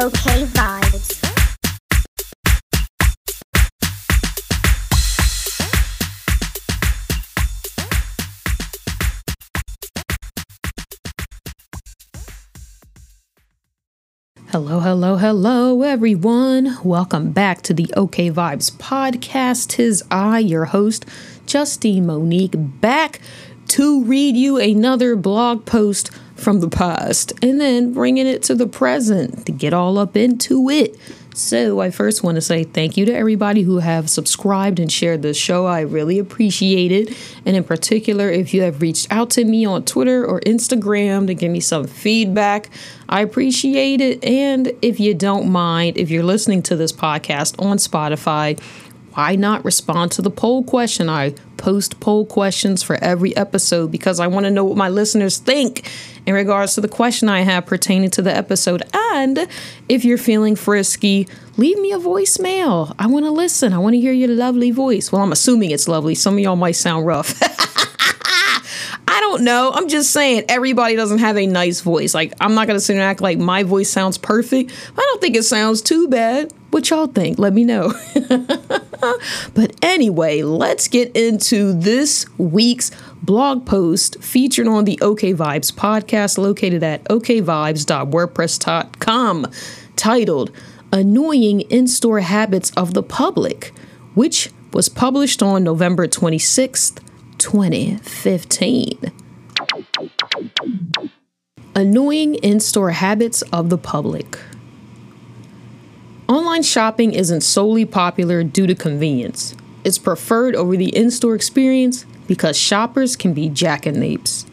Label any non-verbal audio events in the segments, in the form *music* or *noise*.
OK Vibes. Hello, hello, hello, everyone. Welcome back to the OK Vibes podcast. Tis I, your host, Justine Monique, back to read you another blog post from the past and then bringing it to the present to get all up into it. So, I first want to say thank you to everybody who have subscribed and shared the show. I really appreciate it. And in particular, if you have reached out to me on Twitter or Instagram to give me some feedback, I appreciate it. And if you don't mind, if you're listening to this podcast on Spotify, why not respond to the poll question? I post poll questions for every episode because I want to know what my listeners think in regards to the question I have pertaining to the episode. And if you're feeling frisky, leave me a voicemail. I want to listen. I want to hear your lovely voice. Well, I'm assuming it's lovely. Some of y'all might sound rough. *laughs* I don't know. I'm just saying everybody doesn't have a nice voice. Like I'm not gonna sit and act like my voice sounds perfect. I don't think it sounds too bad. What y'all think? Let me know. *laughs* but anyway, let's get into this week's blog post featured on the OK Vibes podcast located at okvibes.wordpress.com titled Annoying In-Store Habits of the Public, which was published on November 26th, 2015. Annoying in store habits of the public. Online shopping isn't solely popular due to convenience. It's preferred over the in store experience because shoppers can be jackanapes.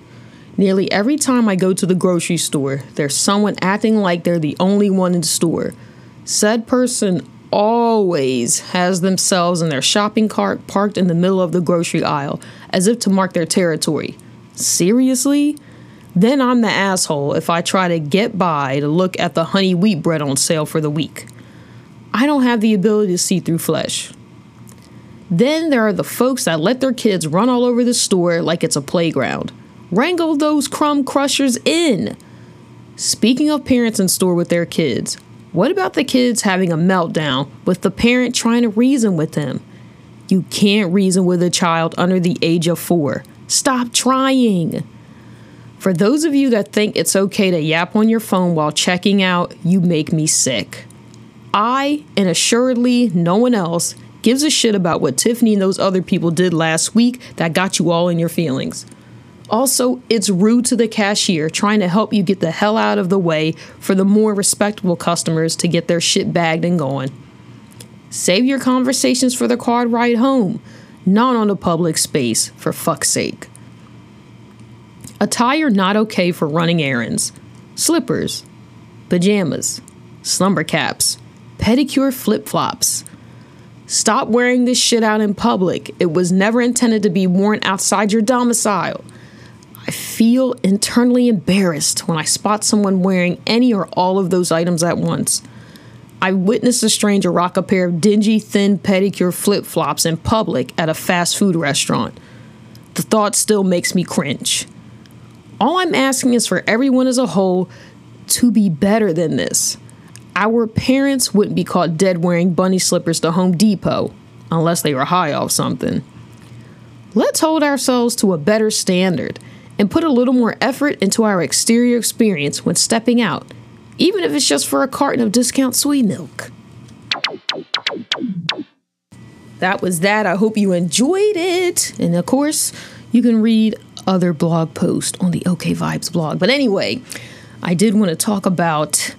Nearly every time I go to the grocery store, there's someone acting like they're the only one in the store. Said person always has themselves and their shopping cart parked in the middle of the grocery aisle as if to mark their territory. Seriously? Then I'm the asshole if I try to get by to look at the honey wheat bread on sale for the week. I don't have the ability to see through flesh. Then there are the folks that let their kids run all over the store like it's a playground. Wrangle those crumb crushers in. Speaking of parents in store with their kids, what about the kids having a meltdown with the parent trying to reason with them? You can't reason with a child under the age of four. Stop trying. For those of you that think it's okay to yap on your phone while checking out, you make me sick. I, and assuredly no one else, gives a shit about what Tiffany and those other people did last week that got you all in your feelings. Also, it's rude to the cashier trying to help you get the hell out of the way for the more respectable customers to get their shit bagged and going. Save your conversations for the car ride home, not on the public space, for fuck's sake. Attire not okay for running errands. Slippers, pajamas, slumber caps, pedicure flip flops. Stop wearing this shit out in public. It was never intended to be worn outside your domicile. I feel internally embarrassed when I spot someone wearing any or all of those items at once. I witnessed a stranger rock a pair of dingy, thin pedicure flip flops in public at a fast food restaurant. The thought still makes me cringe. All I'm asking is for everyone as a whole to be better than this. Our parents wouldn't be caught dead wearing bunny slippers to Home Depot unless they were high off something. Let's hold ourselves to a better standard and put a little more effort into our exterior experience when stepping out, even if it's just for a carton of discount sweet milk. That was that. I hope you enjoyed it. And of course, you can read other blog posts on the OK Vibes blog. But anyway, I did want to talk about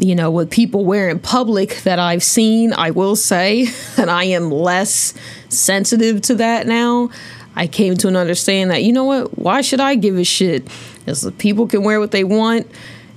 you know what people wear in public that I've seen. I will say *laughs* that I am less sensitive to that now. I came to an understanding that you know what? Why should I give a shit? As people can wear what they want.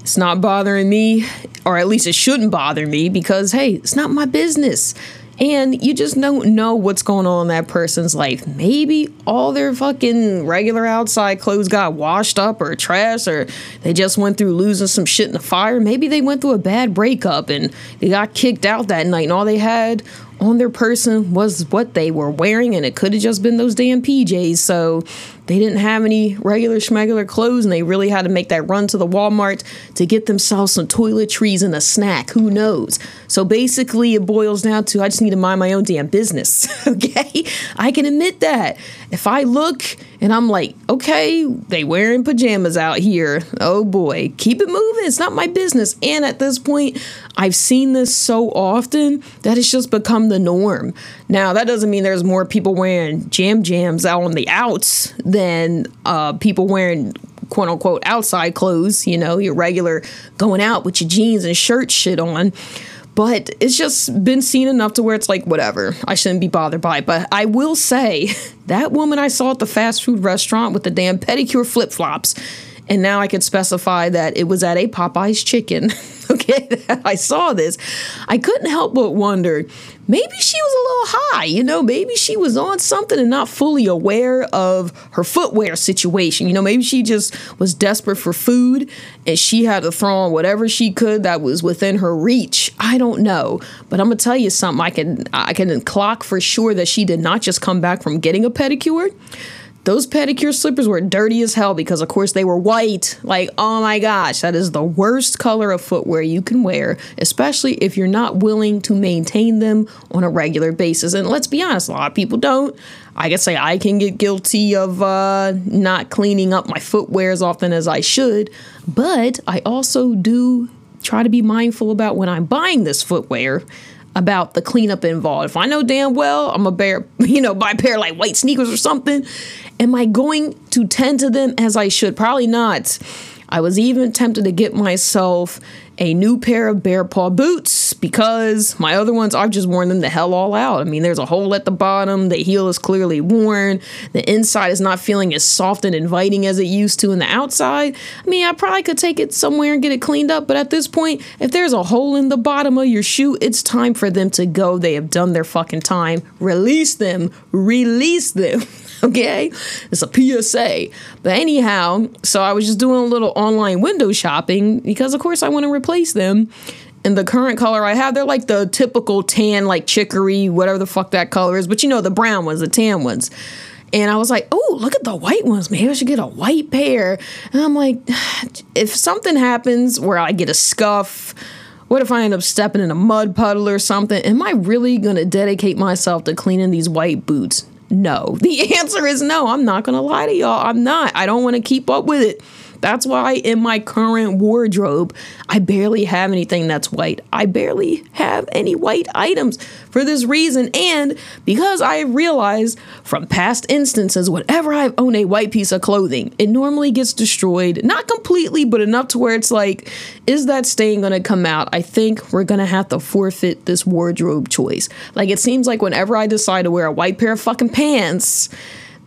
It's not bothering me, or at least it shouldn't bother me because hey, it's not my business and you just don't know what's going on in that person's life. Maybe all their fucking regular outside clothes got washed up or trashed, or they just went through losing some shit in the fire. Maybe they went through a bad breakup and they got kicked out that night, and all they had on their person was what they were wearing, and it could have just been those damn PJs. So they didn't have any regular schmegular clothes and they really had to make that run to the Walmart to get themselves some toiletries and a snack. Who knows? So basically, it boils down to I just need to mind my own damn business. *laughs* okay? I can admit that. If I look and I'm like, okay, they wearing pajamas out here. Oh boy, keep it moving. It's not my business. And at this point, I've seen this so often that it's just become the norm. Now, that doesn't mean there's more people wearing jam jams out on the outs than uh, people wearing quote unquote outside clothes, you know, your regular going out with your jeans and shirt shit on. But it's just been seen enough to where it's like, whatever, I shouldn't be bothered by it. But I will say, *laughs* that woman I saw at the fast food restaurant with the damn pedicure flip flops, and now I can specify that it was at a Popeye's chicken. *laughs* okay, *laughs* I saw this. I couldn't help but wonder maybe she was a little high, you know, maybe she was on something and not fully aware of her footwear situation. You know, maybe she just was desperate for food and she had to throw on whatever she could that was within her reach. I don't know, but I'm gonna tell you something. I can I can clock for sure that she did not just come back from getting a pedicure those pedicure slippers were dirty as hell because, of course, they were white. Like, oh my gosh, that is the worst color of footwear you can wear, especially if you're not willing to maintain them on a regular basis. And let's be honest, a lot of people don't. I can say I can get guilty of uh, not cleaning up my footwear as often as I should, but I also do try to be mindful about when I'm buying this footwear about the cleanup involved. If I know damn well I'm a bear, *laughs* you know, buy a pair like white sneakers or something, am I going to tend to them as I should? Probably not. I was even tempted to get myself a new pair of Bearpaw boots because my other ones I've just worn them the hell all out. I mean, there's a hole at the bottom, the heel is clearly worn, the inside is not feeling as soft and inviting as it used to in the outside. I mean, I probably could take it somewhere and get it cleaned up, but at this point, if there's a hole in the bottom of your shoe, it's time for them to go. They have done their fucking time. Release them, release them. *laughs* *laughs* okay? It's a PSA. But anyhow, so I was just doing a little online window shopping because, of course, I want to replace them. And the current color I have, they're like the typical tan, like chicory, whatever the fuck that color is. But you know, the brown ones, the tan ones. And I was like, oh, look at the white ones. Maybe I should get a white pair. And I'm like, *sighs* if something happens where I get a scuff, what if I end up stepping in a mud puddle or something? Am I really going to dedicate myself to cleaning these white boots? No. *laughs* The answer is no. I'm not going to lie to y'all. I'm not. I don't want to keep up with it. That's why in my current wardrobe, I barely have anything that's white. I barely have any white items for this reason. And because I realized from past instances, whenever I own a white piece of clothing, it normally gets destroyed. Not completely, but enough to where it's like, is that stain gonna come out? I think we're gonna have to forfeit this wardrobe choice. Like, it seems like whenever I decide to wear a white pair of fucking pants,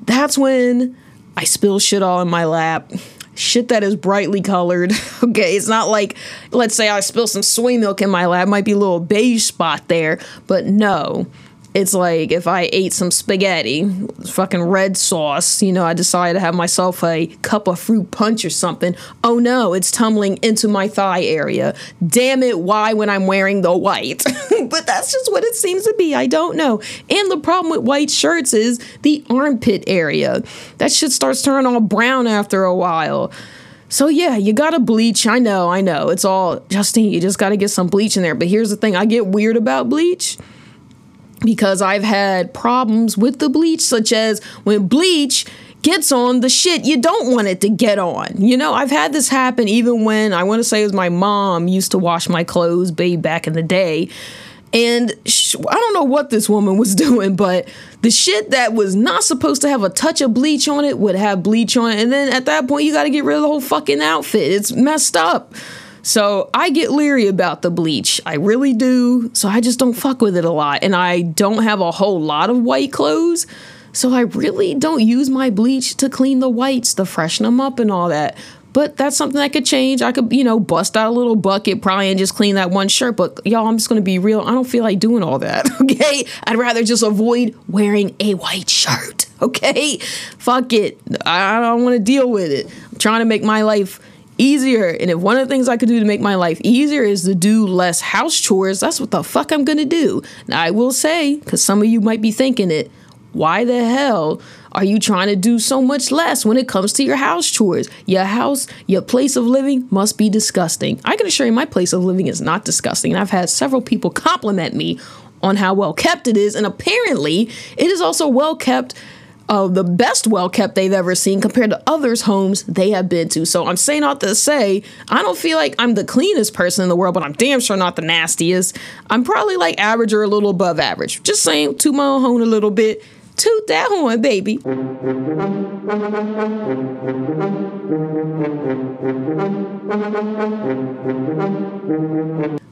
that's when I spill shit all in my lap shit that is brightly colored. *laughs* okay, it's not like, let's say I spill some soy milk in my lap, might be a little beige spot there, but no. It's like if I ate some spaghetti, fucking red sauce, you know, I decide to have myself a cup of fruit punch or something. Oh no, it's tumbling into my thigh area. Damn it, why when I'm wearing the white? *laughs* but that's just what it seems to be. I don't know. And the problem with white shirts is the armpit area. That shit starts turning all brown after a while. So yeah, you gotta bleach. I know, I know. It's all Justine, you just gotta get some bleach in there. But here's the thing I get weird about bleach because I've had problems with the bleach, such as when bleach gets on the shit you don't want it to get on. You know, I've had this happen even when I want to say it was my mom used to wash my clothes, babe, back in the day. And I don't know what this woman was *laughs* doing, but the shit that was not supposed to have a touch of bleach on it would have bleach on it. And then at that point, you got to get rid of the whole fucking outfit. It's messed up. So I get leery about the bleach. I really do. So I just don't fuck with it a lot. And I don't have a whole lot of white clothes. So I really don't use my bleach to clean the whites, to freshen them up and all that. But that's something that could change. I could, you know, bust out a little bucket probably and just clean that one shirt. But y'all, I'm just gonna be real. I don't feel like doing all that. *laughs* Okay. I'd rather just avoid wearing a white shirt. *laughs* Okay. Fuck it. I don't want to deal with it. I'm trying to make my life easier. And if one of the things I could do to make my life easier is to do less house chores, that's what the fuck I'm gonna do. Now, I will say, because some of you might be thinking it, Why the hell are you trying to do so much less when it comes to your house chores? Your house, your place of living must be disgusting. I can assure you, my place of living is not disgusting. And I've had several people *laughs* compliment me on how well kept it is. And apparently, it is also well kept uh, the best well kept they've ever seen compared to others' homes they have been to. So I'm saying all to say, I don't feel like I'm the cleanest person in the world, but I'm damn sure not the nastiest. I'm probably like average or a little above average. Just saying, to my own home a little bit. Toot that horn, baby.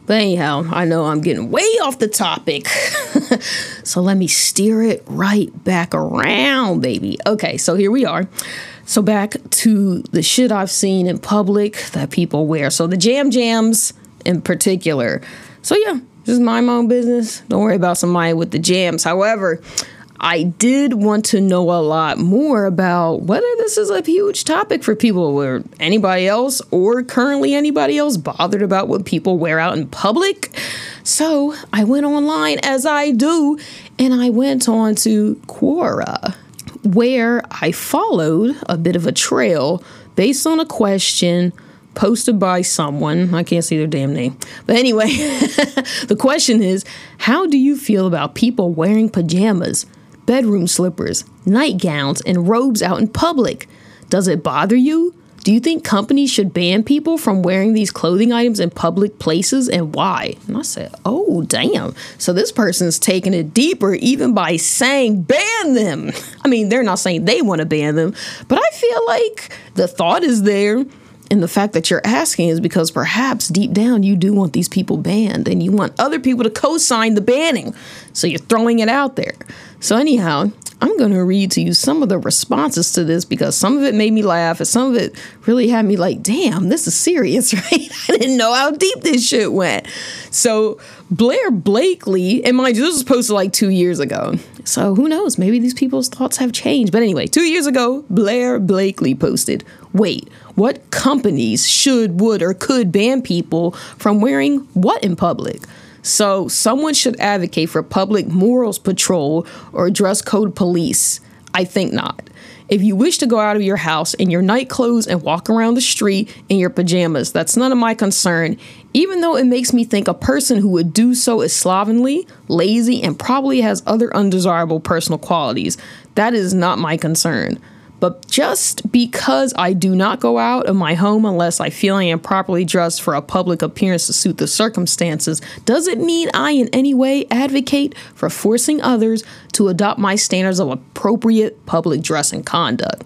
But anyhow, I know I'm getting way off the topic. *laughs* so let me steer it right back around, baby. Okay, so here we are. So back to the shit I've seen in public that people wear. So the jam jams in particular. So yeah, just mind my own business. Don't worry about somebody with the jams. However, I did want to know a lot more about whether this is a huge topic for people or anybody else or currently anybody else bothered about what people wear out in public. So I went online as I do and I went on to Quora where I followed a bit of a trail based on a question posted by someone. I can't see their damn name. But anyway, *laughs* the question is How do you feel about people wearing pajamas? Bedroom slippers, nightgowns, and robes out in public. Does it bother you? Do you think companies should ban people from wearing these clothing items in public places and why? And I said, oh, damn. So this person's taking it deeper even by saying ban them. *laughs* I mean, they're not saying they want to ban them, but I feel like the thought is there. And the fact that you're asking is because perhaps deep down you do want these people banned and you want other people to co sign the banning. So you're throwing it out there. So, anyhow, I'm going to read to you some of the responses to this because some of it made me laugh and some of it really had me like, damn, this is serious, *laughs* right? I didn't know how deep this shit went. So, Blair Blakely, and mind you, this was posted like two years ago. So, who knows? Maybe these people's thoughts have changed. But anyway, two years ago, Blair Blakely posted, wait, what companies should, would, or could ban people from wearing what in public? So someone should advocate for public morals patrol or dress code police. I think not. If you wish to go out of your house in your night clothes and walk around the street in your pajamas, that's none of my concern, even though it makes me think a person who would do so is slovenly, lazy, and probably has other undesirable personal qualities. That is not my concern. But just because I do not go out of my home unless I feel I am properly dressed for a public appearance to suit the circumstances doesn't mean I in any way advocate for forcing others to adopt my standards of appropriate public dress and conduct.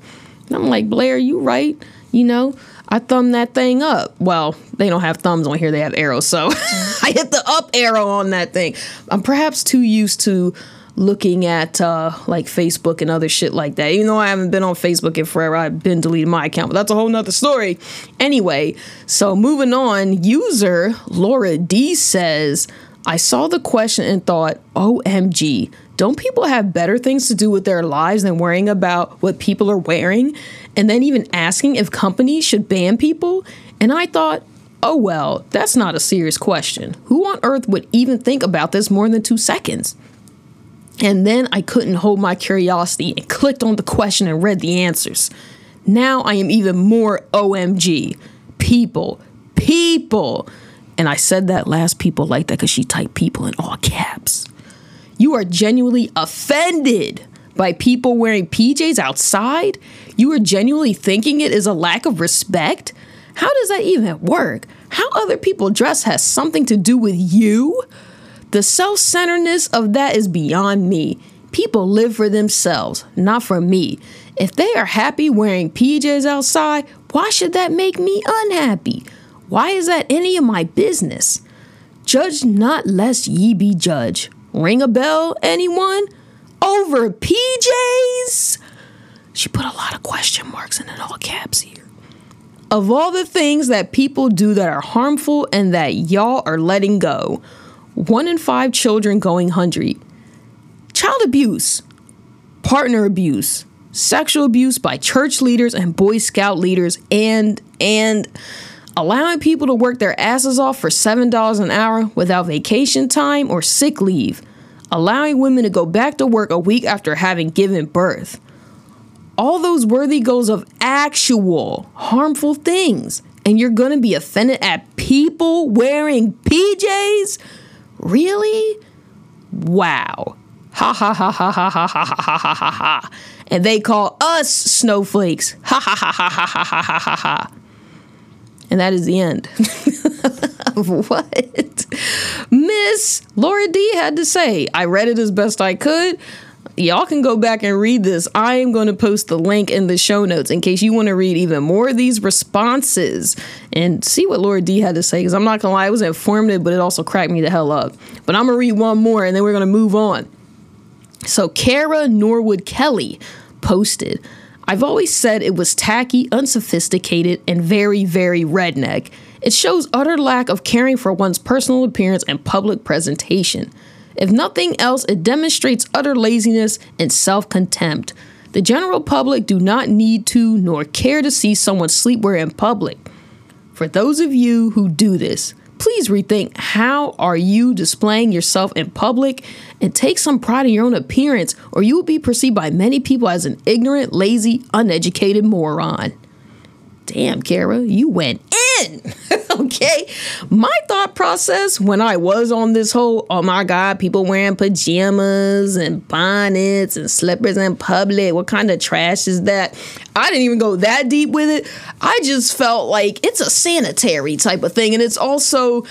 And I'm like, Blair, you right. You know, I thumb that thing up. Well, they don't have thumbs on here, they have arrows. So *laughs* I hit the up arrow on that thing. I'm perhaps too used to looking at uh, like Facebook and other shit like that. Even though I haven't been on Facebook in forever, I've been deleting my account, but that's a whole nother story. Anyway, so moving on, user Laura D says, I saw the question and thought, OMG, don't people have better things to do with their lives than worrying about what people are wearing? And then even asking if companies should ban people? And I thought, oh well, that's not a serious question. Who on earth would even think about this more than two seconds? And then I couldn't hold my curiosity and clicked on the question and read the answers. Now I am even more OMG. People, people. And I said that last people like that because she typed people in all caps. You are genuinely offended by people wearing PJs outside? You are genuinely thinking it is a lack of respect? How does that even work? How other people dress has something to do with you? The self centeredness of that is beyond me. People live for themselves, not for me. If they are happy wearing PJs outside, why should that make me unhappy? Why is that any of my business? Judge not lest ye be judged. Ring a bell, anyone? Over PJs? She put a lot of question marks in it all caps here. Of all the things that people do that are harmful and that y'all are letting go, one in five children going hungry, child abuse, partner abuse, sexual abuse by church leaders and Boy Scout leaders, and and allowing people to work their asses off for $7 an hour without vacation time or sick leave, allowing women to go back to work a week after having given birth. All those worthy goals of actual harmful things. And you're gonna be offended at people wearing PJs? Really? Wow. Ha ha ha ha ha ha ha ha ha ha ha. And they call us snowflakes. Ha ha ha ha ha ha ha ha ha. And that is the end. what Miss Laura D had to say. I read it as best I could. Y'all can go back and read this. I am going to post the link in the show notes in case you want to read even more of these responses and see what Laura D had to say. Because I'm not going to lie, it was informative, but it also cracked me the hell up. But I'm going to read one more and then we're going to move on. So, Kara Norwood Kelly posted I've always said it was tacky, unsophisticated, and very, very redneck. It shows utter lack of caring for one's personal appearance and public presentation. If nothing else, it demonstrates utter laziness and self contempt. The general public do not need to nor care to see someone sleepwear in public. For those of you who do this, please rethink how are you displaying yourself in public and take some pride in your own appearance or you will be perceived by many people as an ignorant, lazy, uneducated moron. Damn, Kara, you went in. *laughs* okay. My thought process when I was on this whole, oh my God, people wearing pajamas and bonnets and slippers in public. What kind of trash is that? I didn't even go that deep with it. I just felt like it's a sanitary type of thing. And it's also,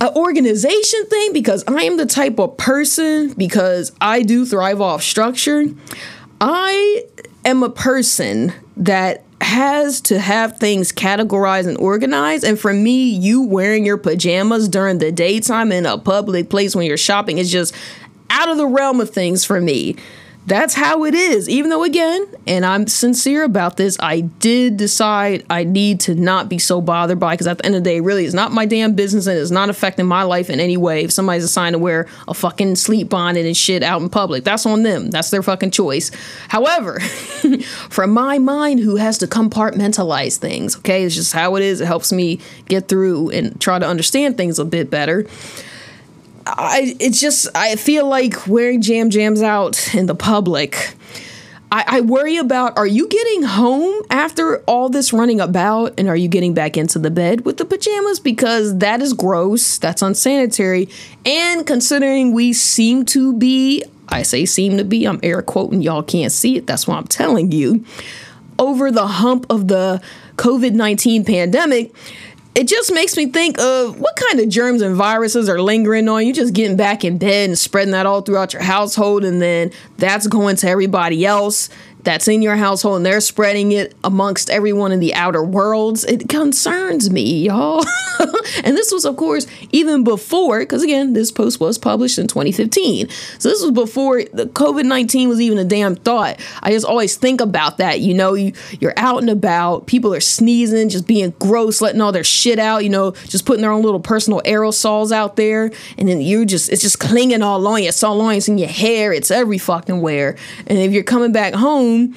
an organization thing because I am the type of person because I do thrive off structure. I am a person that has to have things categorized and organized. And for me, you wearing your pajamas during the daytime in a public place when you're shopping is just out of the realm of things for me that's how it is. Even though, again, and I'm sincere about this, I did decide I need to not be so bothered by because at the end of the day, really, it's not my damn business and it's not affecting my life in any way. If somebody's assigned to wear a fucking sleep bonnet and shit out in public, that's on them. That's their fucking choice. However, *laughs* from my mind, who has to compartmentalize things, okay, it's just how it is. It helps me get through and try to understand things a bit better. I it's just I feel like wearing jam jams out in the public. I, I worry about are you getting home after all this running about and are you getting back into the bed with the pajamas? Because that is gross, that's unsanitary. And considering we seem to be, I say seem to be, I'm air quoting, y'all can't see it, that's why I'm telling you, over the hump of the COVID 19 pandemic it just makes me think of what kind of germs and viruses are lingering on you just getting back in bed and spreading that all throughout your household and then that's going to everybody else that's in your household and they're spreading it amongst everyone in the outer worlds. It concerns me, y'all. *laughs* and this was, of course, even before, because again, this post was published in 2015. So this was before the COVID 19 was even a damn thought. I just always think about that. You know, you, you're out and about, people are sneezing, just being gross, letting all their shit out, you know, just putting their own little personal aerosols out there. And then you just, it's just clinging all on you. It's all on you. It's in your hair. It's every fucking where. And if you're coming back home, home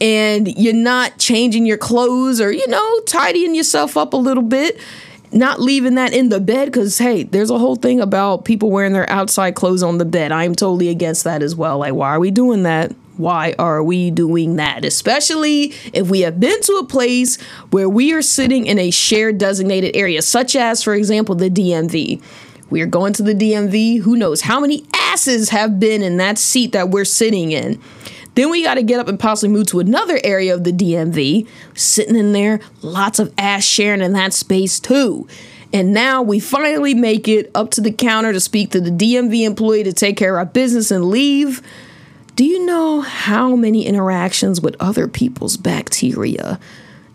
and you're not changing your clothes or, you know, tidying yourself up a little bit, not leaving that in the bed because, hey, there's a whole thing about people wearing their outside clothes on the bed. I'm totally against that as well. Like, why are we doing that? Why are we doing that? Especially if we have been to a place where we are sitting in a shared designated area, such as, for example, the DMV. We are going to the DMV. Who knows how many asses have been in that seat that we're sitting in? Then we got to get up and possibly move to another area of the DMV, sitting in there, lots of ass sharing in that space too. And now we finally make it up to the counter to speak to the DMV employee to take care of our business and leave. Do you know how many interactions with other people's bacteria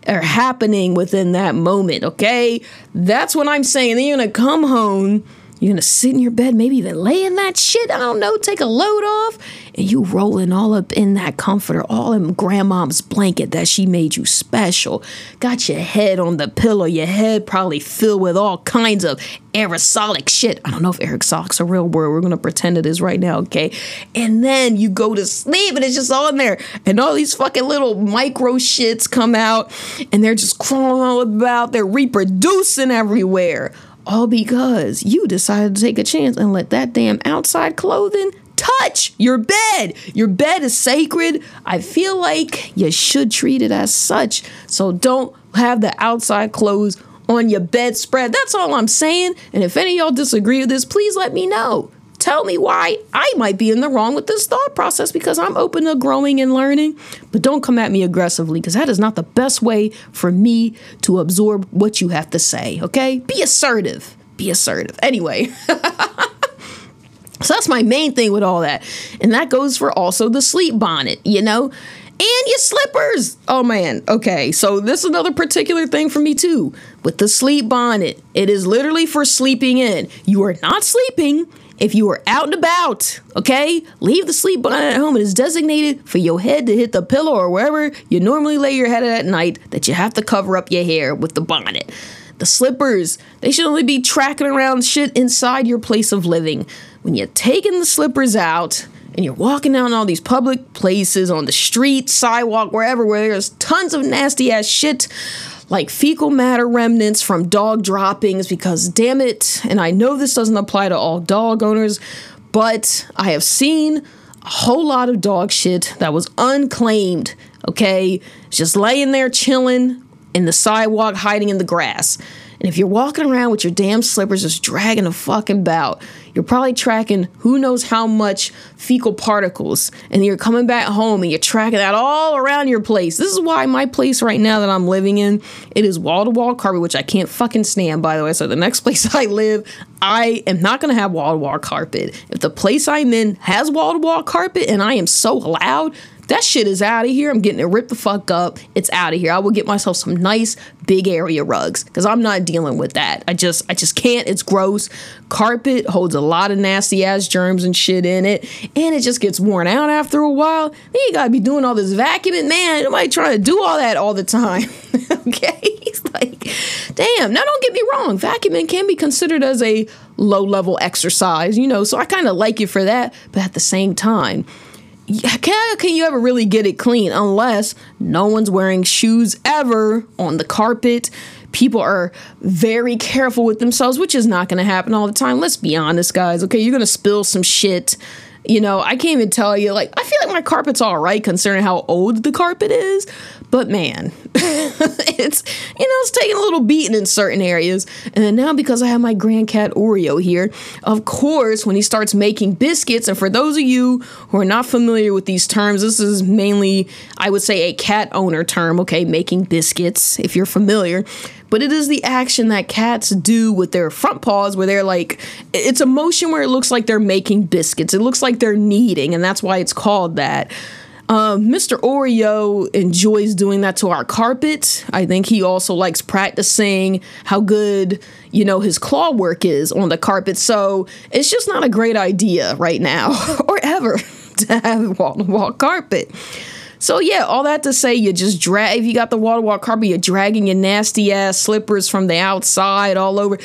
are happening within that moment? Okay, that's what I'm saying. Then you're gonna come home you're gonna sit in your bed, maybe even lay in that shit. I don't know, take a load off, and you rolling all up in that comforter, all in grandma's blanket that she made you special. Got your head on the pillow, your head probably filled with all kinds of aerosolic shit. I don't know if aerosolic's a real word. We're gonna pretend it is right now, okay? And then you go to sleep and it's just all in there, and all these fucking little micro shits come out, and they're just crawling all about. They're reproducing everywhere All because you decided to take a chance and let that damn outside clothing touch your bed. Your bed is sacred. I feel like you should treat it as such. So don't have the outside clothes on your bedspread. That's all I'm saying. And if any y'all disagree with this, please let me know. Tell me why I might be in the wrong with this thought process because I'm open to growing and learning. But don't come at me aggressively because that is not the best way for me to absorb what you have to say, okay? Be assertive. Be assertive. Anyway. *laughs* So that's my main thing with all that. And that goes for also the sleep bonnet, you know? And your slippers. Oh man. Okay. So this is another particular thing for me too. With the sleep bonnet, it is literally for sleeping in. You are not sleeping if you are out and about, okay? Leave the sleep bonnet at home. It is designated for your head to hit the pillow or wherever you normally lay your head at night that you have to cover up your hair with the bonnet. The slippers, they should only be tracking around shit inside your place of living. When you're taking the slippers out and you're walking down all these public places on the street, sidewalk, wherever, where there's tons of nasty ass shit like fecal matter remnants from dog droppings, because damn it, and I know this doesn't apply to all dog owners, but I have seen a whole lot of dog shit that was unclaimed, okay? Just laying there chilling in the sidewalk, hiding in the grass. And if you're walking around with your damn slippers just dragging a fucking bout, you're probably tracking who knows how much fecal particles. And you're coming back home and you're tracking that all around your place. This is why my place right now that I'm living in, it is wall to wall carpet, which I can't fucking stand, by the way. So the next *laughs* place I live, I am not gonna have wall to wall carpet. If the place I'm in has wall to wall carpet and I am so loud, that shit is out of here. I'm getting it ripped the fuck up. It's out of here. I will get myself some nice big area rugs because I'm not dealing with that. I just I just can't. It's gross. Carpet holds a lot of nasty ass germs and shit in it, and it just gets worn out after a while. Then you gotta be doing all this vacuuming. Man, nobody trying to do all that all the time. *laughs* okay, it's like, damn. Now don't get me wrong. Vacuuming can be considered as a low level exercise, you know. So I kind of like it for that, but at the same time how can you ever really get it clean unless no one's wearing shoes ever on the carpet? People are very careful with themselves, which is not going to happen all the time. Let's be honest, guys. Okay, you're going to spill some shit you know, I can't even tell you. Like, I feel like my carpet's all right considering how old the carpet is. But man, *laughs* it's you know it's taking a little beating in certain areas. And then now because I have my grand cat Oreo here, of course, when he starts making biscuits, and for those of you who are not familiar with these terms, this is mainly I would say a cat owner term. Okay, making biscuits. If you're familiar, but it is the action that cats do with their front paws where they're like it's a motion where it looks like they're making biscuits it looks like they're kneading and that's why it's called that um, Mr. Oreo enjoys doing that to our carpet. I think he also likes practicing how good, you know, his claw work is on the carpet. So it's just not a great idea right now *laughs* or ever *laughs* to have wall carpet. So yeah, all that to say, you just drag. If you got the water walk carpet, you're dragging your nasty ass slippers from the outside all over.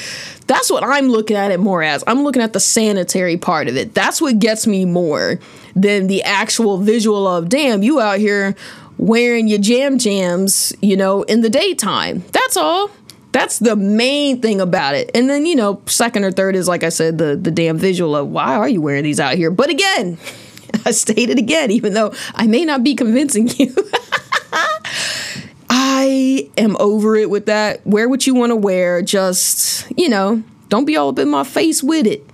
That's what I'm looking at it more as. I'm looking at the sanitary part of it. That's what gets me more than the actual visual of damn you out here wearing your jam jams, you know, in the daytime. That's all. That's the main thing about it. And then, you know, second or third is like I said, the the damn visual of why are you wearing these out here? But again, *laughs* I state it again, even though I may not be convincing you. *laughs* I am over it with that. Wear what you want to wear. Just, you know, don't be all up in my face with it.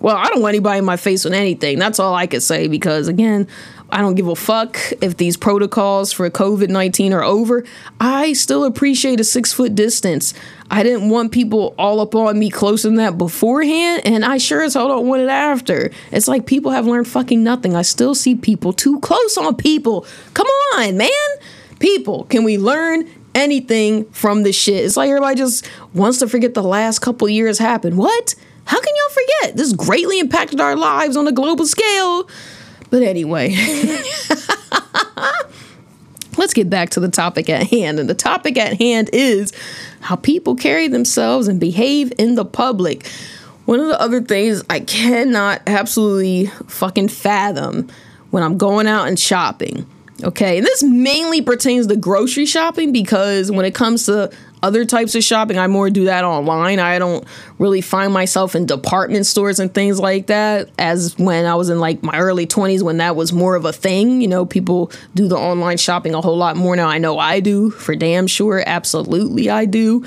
Well, I don't want anybody in my face with anything. That's all I could say because, again, I don't give a fuck if these protocols for COVID 19 are over. I still appreciate a six foot distance. I didn't want people all up on me close than that beforehand, and I sure as hell don't want it after. It's like people have learned fucking nothing. I still see people too close on people. Come on, man. People, can we learn anything from this shit? It's like everybody just wants to forget the last couple years happened. What? How can y'all forget? This greatly impacted our lives on a global scale. But anyway, let's get back to the topic at hand. And the topic at hand is how people carry themselves and behave in the public. One of the other things I cannot absolutely fucking fathom when I'm going out and shopping. Okay, and this mainly pertains to grocery shopping because when it comes to other types of shopping, I more do that online. I don't really find myself in department stores and things like that as when I was in like my early 20s when that was more of a thing. You know, people do the online shopping a whole lot more now. I know I do for damn sure. Absolutely, I do.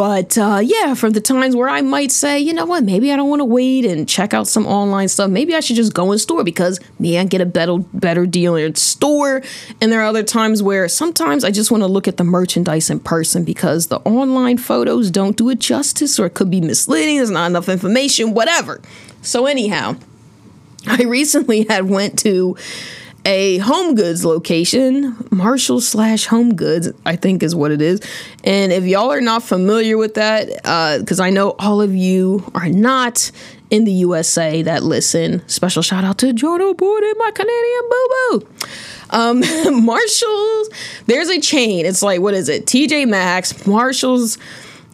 But uh, yeah, from the times where I might say, you know what, maybe I don't want to wait and check out some online stuff. Maybe I should just go in store because me, I get a better better deal in store. And there are other times where sometimes I just want to look at the merchandise in person because the online photos don't do it justice or it could be misleading. There's not enough information, whatever. So anyhow, I recently had went to a home goods location, Marshall slash home goods, I think is what it is. And if y'all are not familiar with that, because uh, I know all of you are not in the USA that listen, special shout out to John O'Boyd my Canadian boo boo. Um, *laughs* Marshall's, there's a chain. It's like, what is it? TJ Maxx, Marshall's.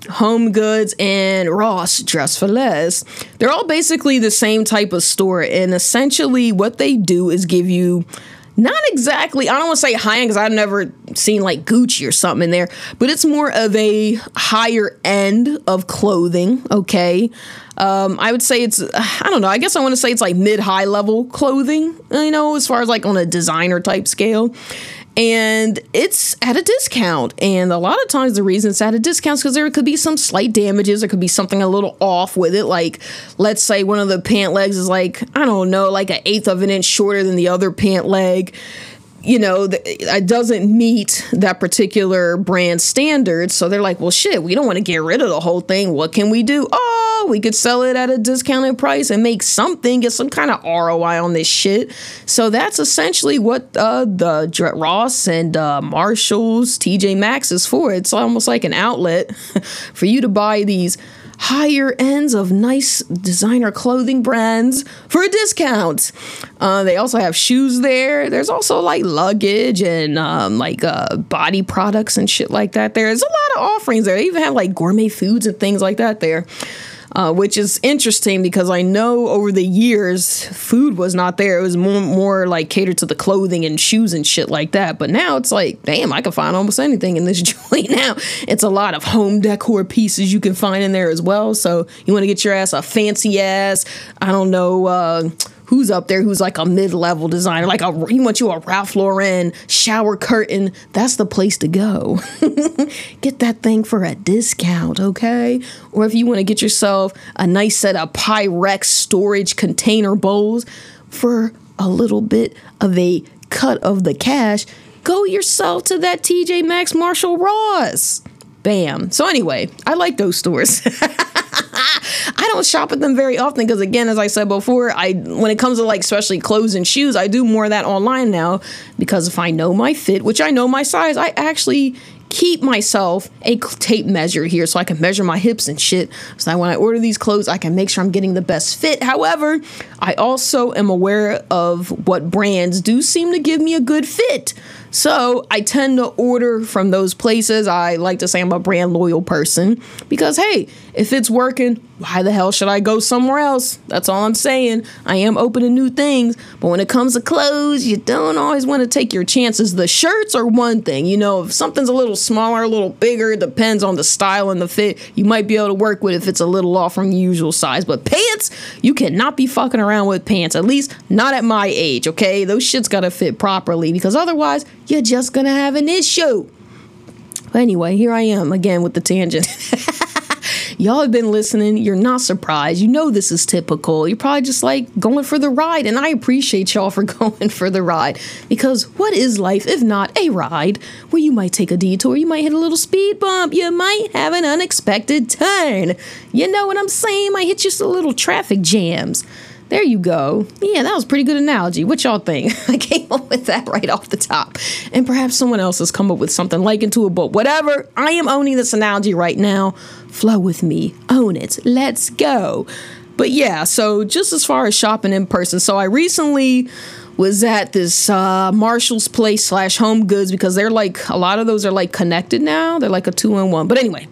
Home Goods, and Ross Dress for Less. They're all basically the same type of store, and essentially what they do is give you not exactly, I don't want to say high end because I've never seen like Gucci or something in there, but it's more of a higher end of clothing, okay? Um, I would say it's, I don't know, I guess I want to say it's like mid high level clothing, you know, as far as like on a designer type scale and it's at a discount. And a lot of times the reason it's at a discount is because there could be some slight damages. There could be something a little off with it. Like, let's say one of the pant legs is like, I don't know, like an eighth of an inch shorter than the other pant leg you know, it doesn't meet that particular brand standard. So they're like, well, shit, we don't want to get rid of the whole thing. What can we do? Oh, we could sell it at a discounted price and make something, get some kind of ROI on this shit. So that's essentially what uh, the Ross and uh, Marshalls, TJ Maxx is for. It's almost like an outlet *laughs* for you to buy these higher ends of nice designer clothing brands for a discount. Uh, they also have shoes there. There's also like luggage and um, like uh, body products and shit like that. There's a lot of offerings there. They even have like gourmet foods and things like that there uh, which is interesting because I know over the years food was not there. It was more, more like catered to the clothing and shoes and shit like that. But now it's like, damn, I can find almost anything in this *laughs* joint now. It's a lot of home decor pieces you can find in there as well. So you want to get your ass a fancy ass, I don't know. Uh, who's up there who's like a mid-level designer like a you want you a Ralph Lauren shower curtain. That's the place to go. *laughs* Get that thing for a discount okay? Or if you want to get yourself a nice set of Pyrex storage container bowls for a little bit of a cut of the cash go yourself to that TJ Maxx Marshall Ross. Bam. So anyway I like those stores *laughs* I don't shop at them very often because again, as I said before, I when it comes to like especially clothes and shoes, I do more of that online now because if I know my fit, which I know my size, I actually keep myself a tape measure here so I can measure my hips and shit. So that when I order these clothes, I can make sure I'm getting the best fit. However, I also am aware of what brands do seem to give me a good fit. So I tend to order from those places. I like to say I'm a brand loyal person because, hey, if it's working, why the hell should I go somewhere else? That's all I'm saying. I am open to new things, but when it comes to clothes, you don't always want to take your chances. The shirts are one thing. You know, if something's a little smaller, a little bigger, it depends on the style and the fit. You might be able to work with if it's a little off from the usual size. But pants, you cannot be fucking around with pants, at least not at my age, okay? Those shits gotta fit properly because otherwise, you're just gonna have an issue. But anyway, here I am again with the tangent. *laughs* Y'all have been listening. You're not surprised. You know this is typical. You're probably just like going for the ride. And I appreciate y'all for *laughs* going for the ride because what is life if not a ride where you might take a detour, you might hit a little speed bump, you might have an unexpected turn. You know what I'm saying? Might hit just a little traffic jams. There you go. Yeah, that was pretty good analogy. What y'all think? *laughs* I came up with that right off the top. And perhaps someone else has come up with something like into a book. Whatever. I am owning this analogy right now. Flow with me. Own it. Let's go. But yeah, so just as far as shopping in person, so I recently was at this uh, Marshall's Place slash Home Goods because they're like a lot of those are like connected now. They're like a two in one. But anyway,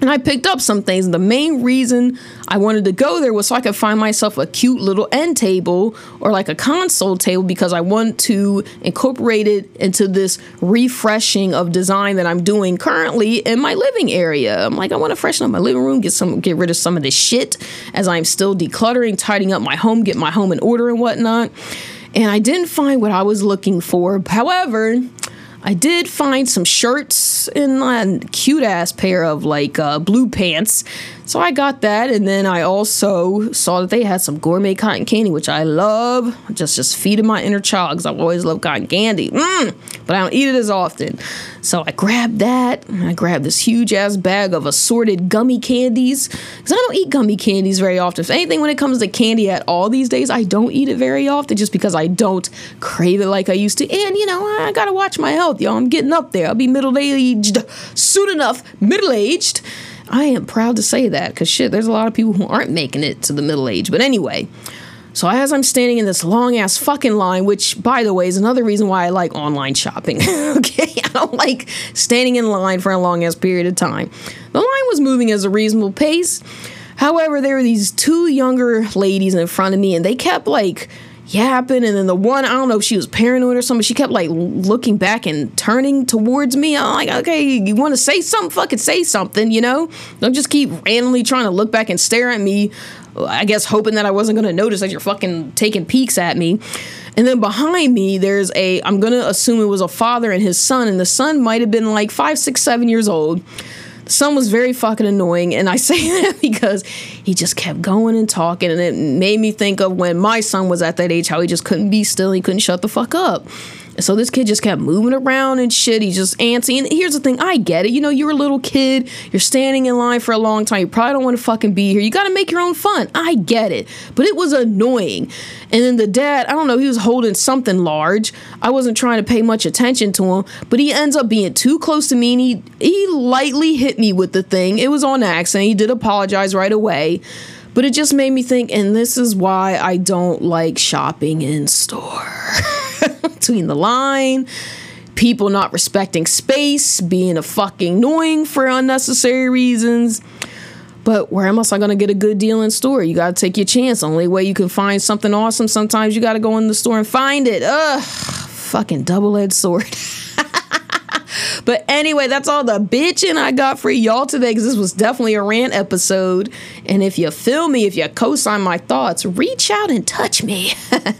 And I picked up some things. The main reason I wanted to go there was so I could find myself a cute little end table or like a console table because I want to incorporate it into this refreshing of design that I'm doing currently in my living area. I'm like, I want to freshen up my living room, get some get rid of some of this shit as I'm still decluttering, tidying up my home, get my home in order and whatnot. And I didn't find what I was looking for. However, I did find some shirts and a cute ass pair of like uh, blue pants. So I got that, and then I also saw that they had some gourmet cotton candy, which I love. Just just feeding my inner child because I've always loved cotton candy. Mm, but I don't eat it as often. So I grabbed that. I grabbed this huge ass bag of assorted gummy candies because I don't eat gummy candies very often. If anything, when it comes to candy at all these days, I don't eat it very often just because I don't crave it like I used to. And you know, I gotta watch my health, y'all. I'm getting up there. I'll be middle aged soon enough. Middle aged. I am proud to say that because shit, there's a lot of people who aren't making it to the middle age. But anyway, so as I'm standing in this long ass fucking line, which by the way is another reason why I like online shopping. *laughs* okay, I don't like standing in line for a long ass period of time. The line was moving at a reasonable pace. However, there were these two younger ladies in front of me, and they kept like yapping and then the one i don't know if she was paranoid or something she kept like looking back and turning towards me. I'm like okay you want to say something? Fucking say something you know? Don't just keep randomly trying to look back and stare at me i guess hoping that i wasn't going to notice that you're fucking taking peeks at me. And then behind me there's a i'm going to assume it was a father and his son and the son might have been like five six seven years old son was very fucking annoying. And I *laughs* say that because he just kept going and talking. And it made me think of when my son was at that age, how he just couldn't be still. He couldn't shut the fuck up. So this kid just kept moving around and shit. He's just antsy. And here's the thing I get it. You know, you're a little kid. You're standing in line for a long time. You probably don't want to fucking be here. You got to make your own fun. I get it. But it was annoying. And then the dad, I don't know, he was holding something large. I wasn't trying to pay much attention to him. But he ends up being too close to me and he, he lightly hit me with the thing. It was on accident. He did apologize right away. But it just made me think, and this is why I don't like shopping in store. *laughs* between the line, people not respecting space, being a fucking annoying for unnecessary reasons. But where am I going to get a good deal in store? You got to take your chance. Only way you can find something awesome, sometimes you got to go in the store and find it. Ugh, fucking double edged sword. *laughs* but anyway, that's all the bitching I got for y'all today because this was definitely a rant episode. And if you feel me, if you co sign my thoughts, reach out and touch me. *laughs*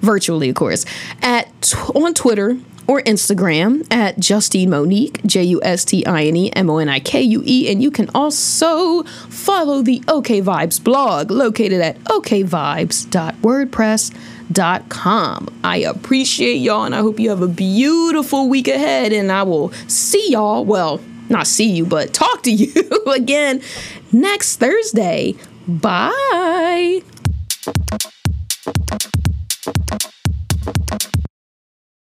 Virtually, of course. At on Twitter or Instagram at Justine Monique, J U S T I N E M O N I K U E. And you can also follow the OK Vibes blog located at okvibes.wordpress.com. I appreciate y'all and I hope you have a beautiful week ahead. And I will see y'all, well, not see you, but *laughs* talk to you *laughs* again next Thursday. Bye.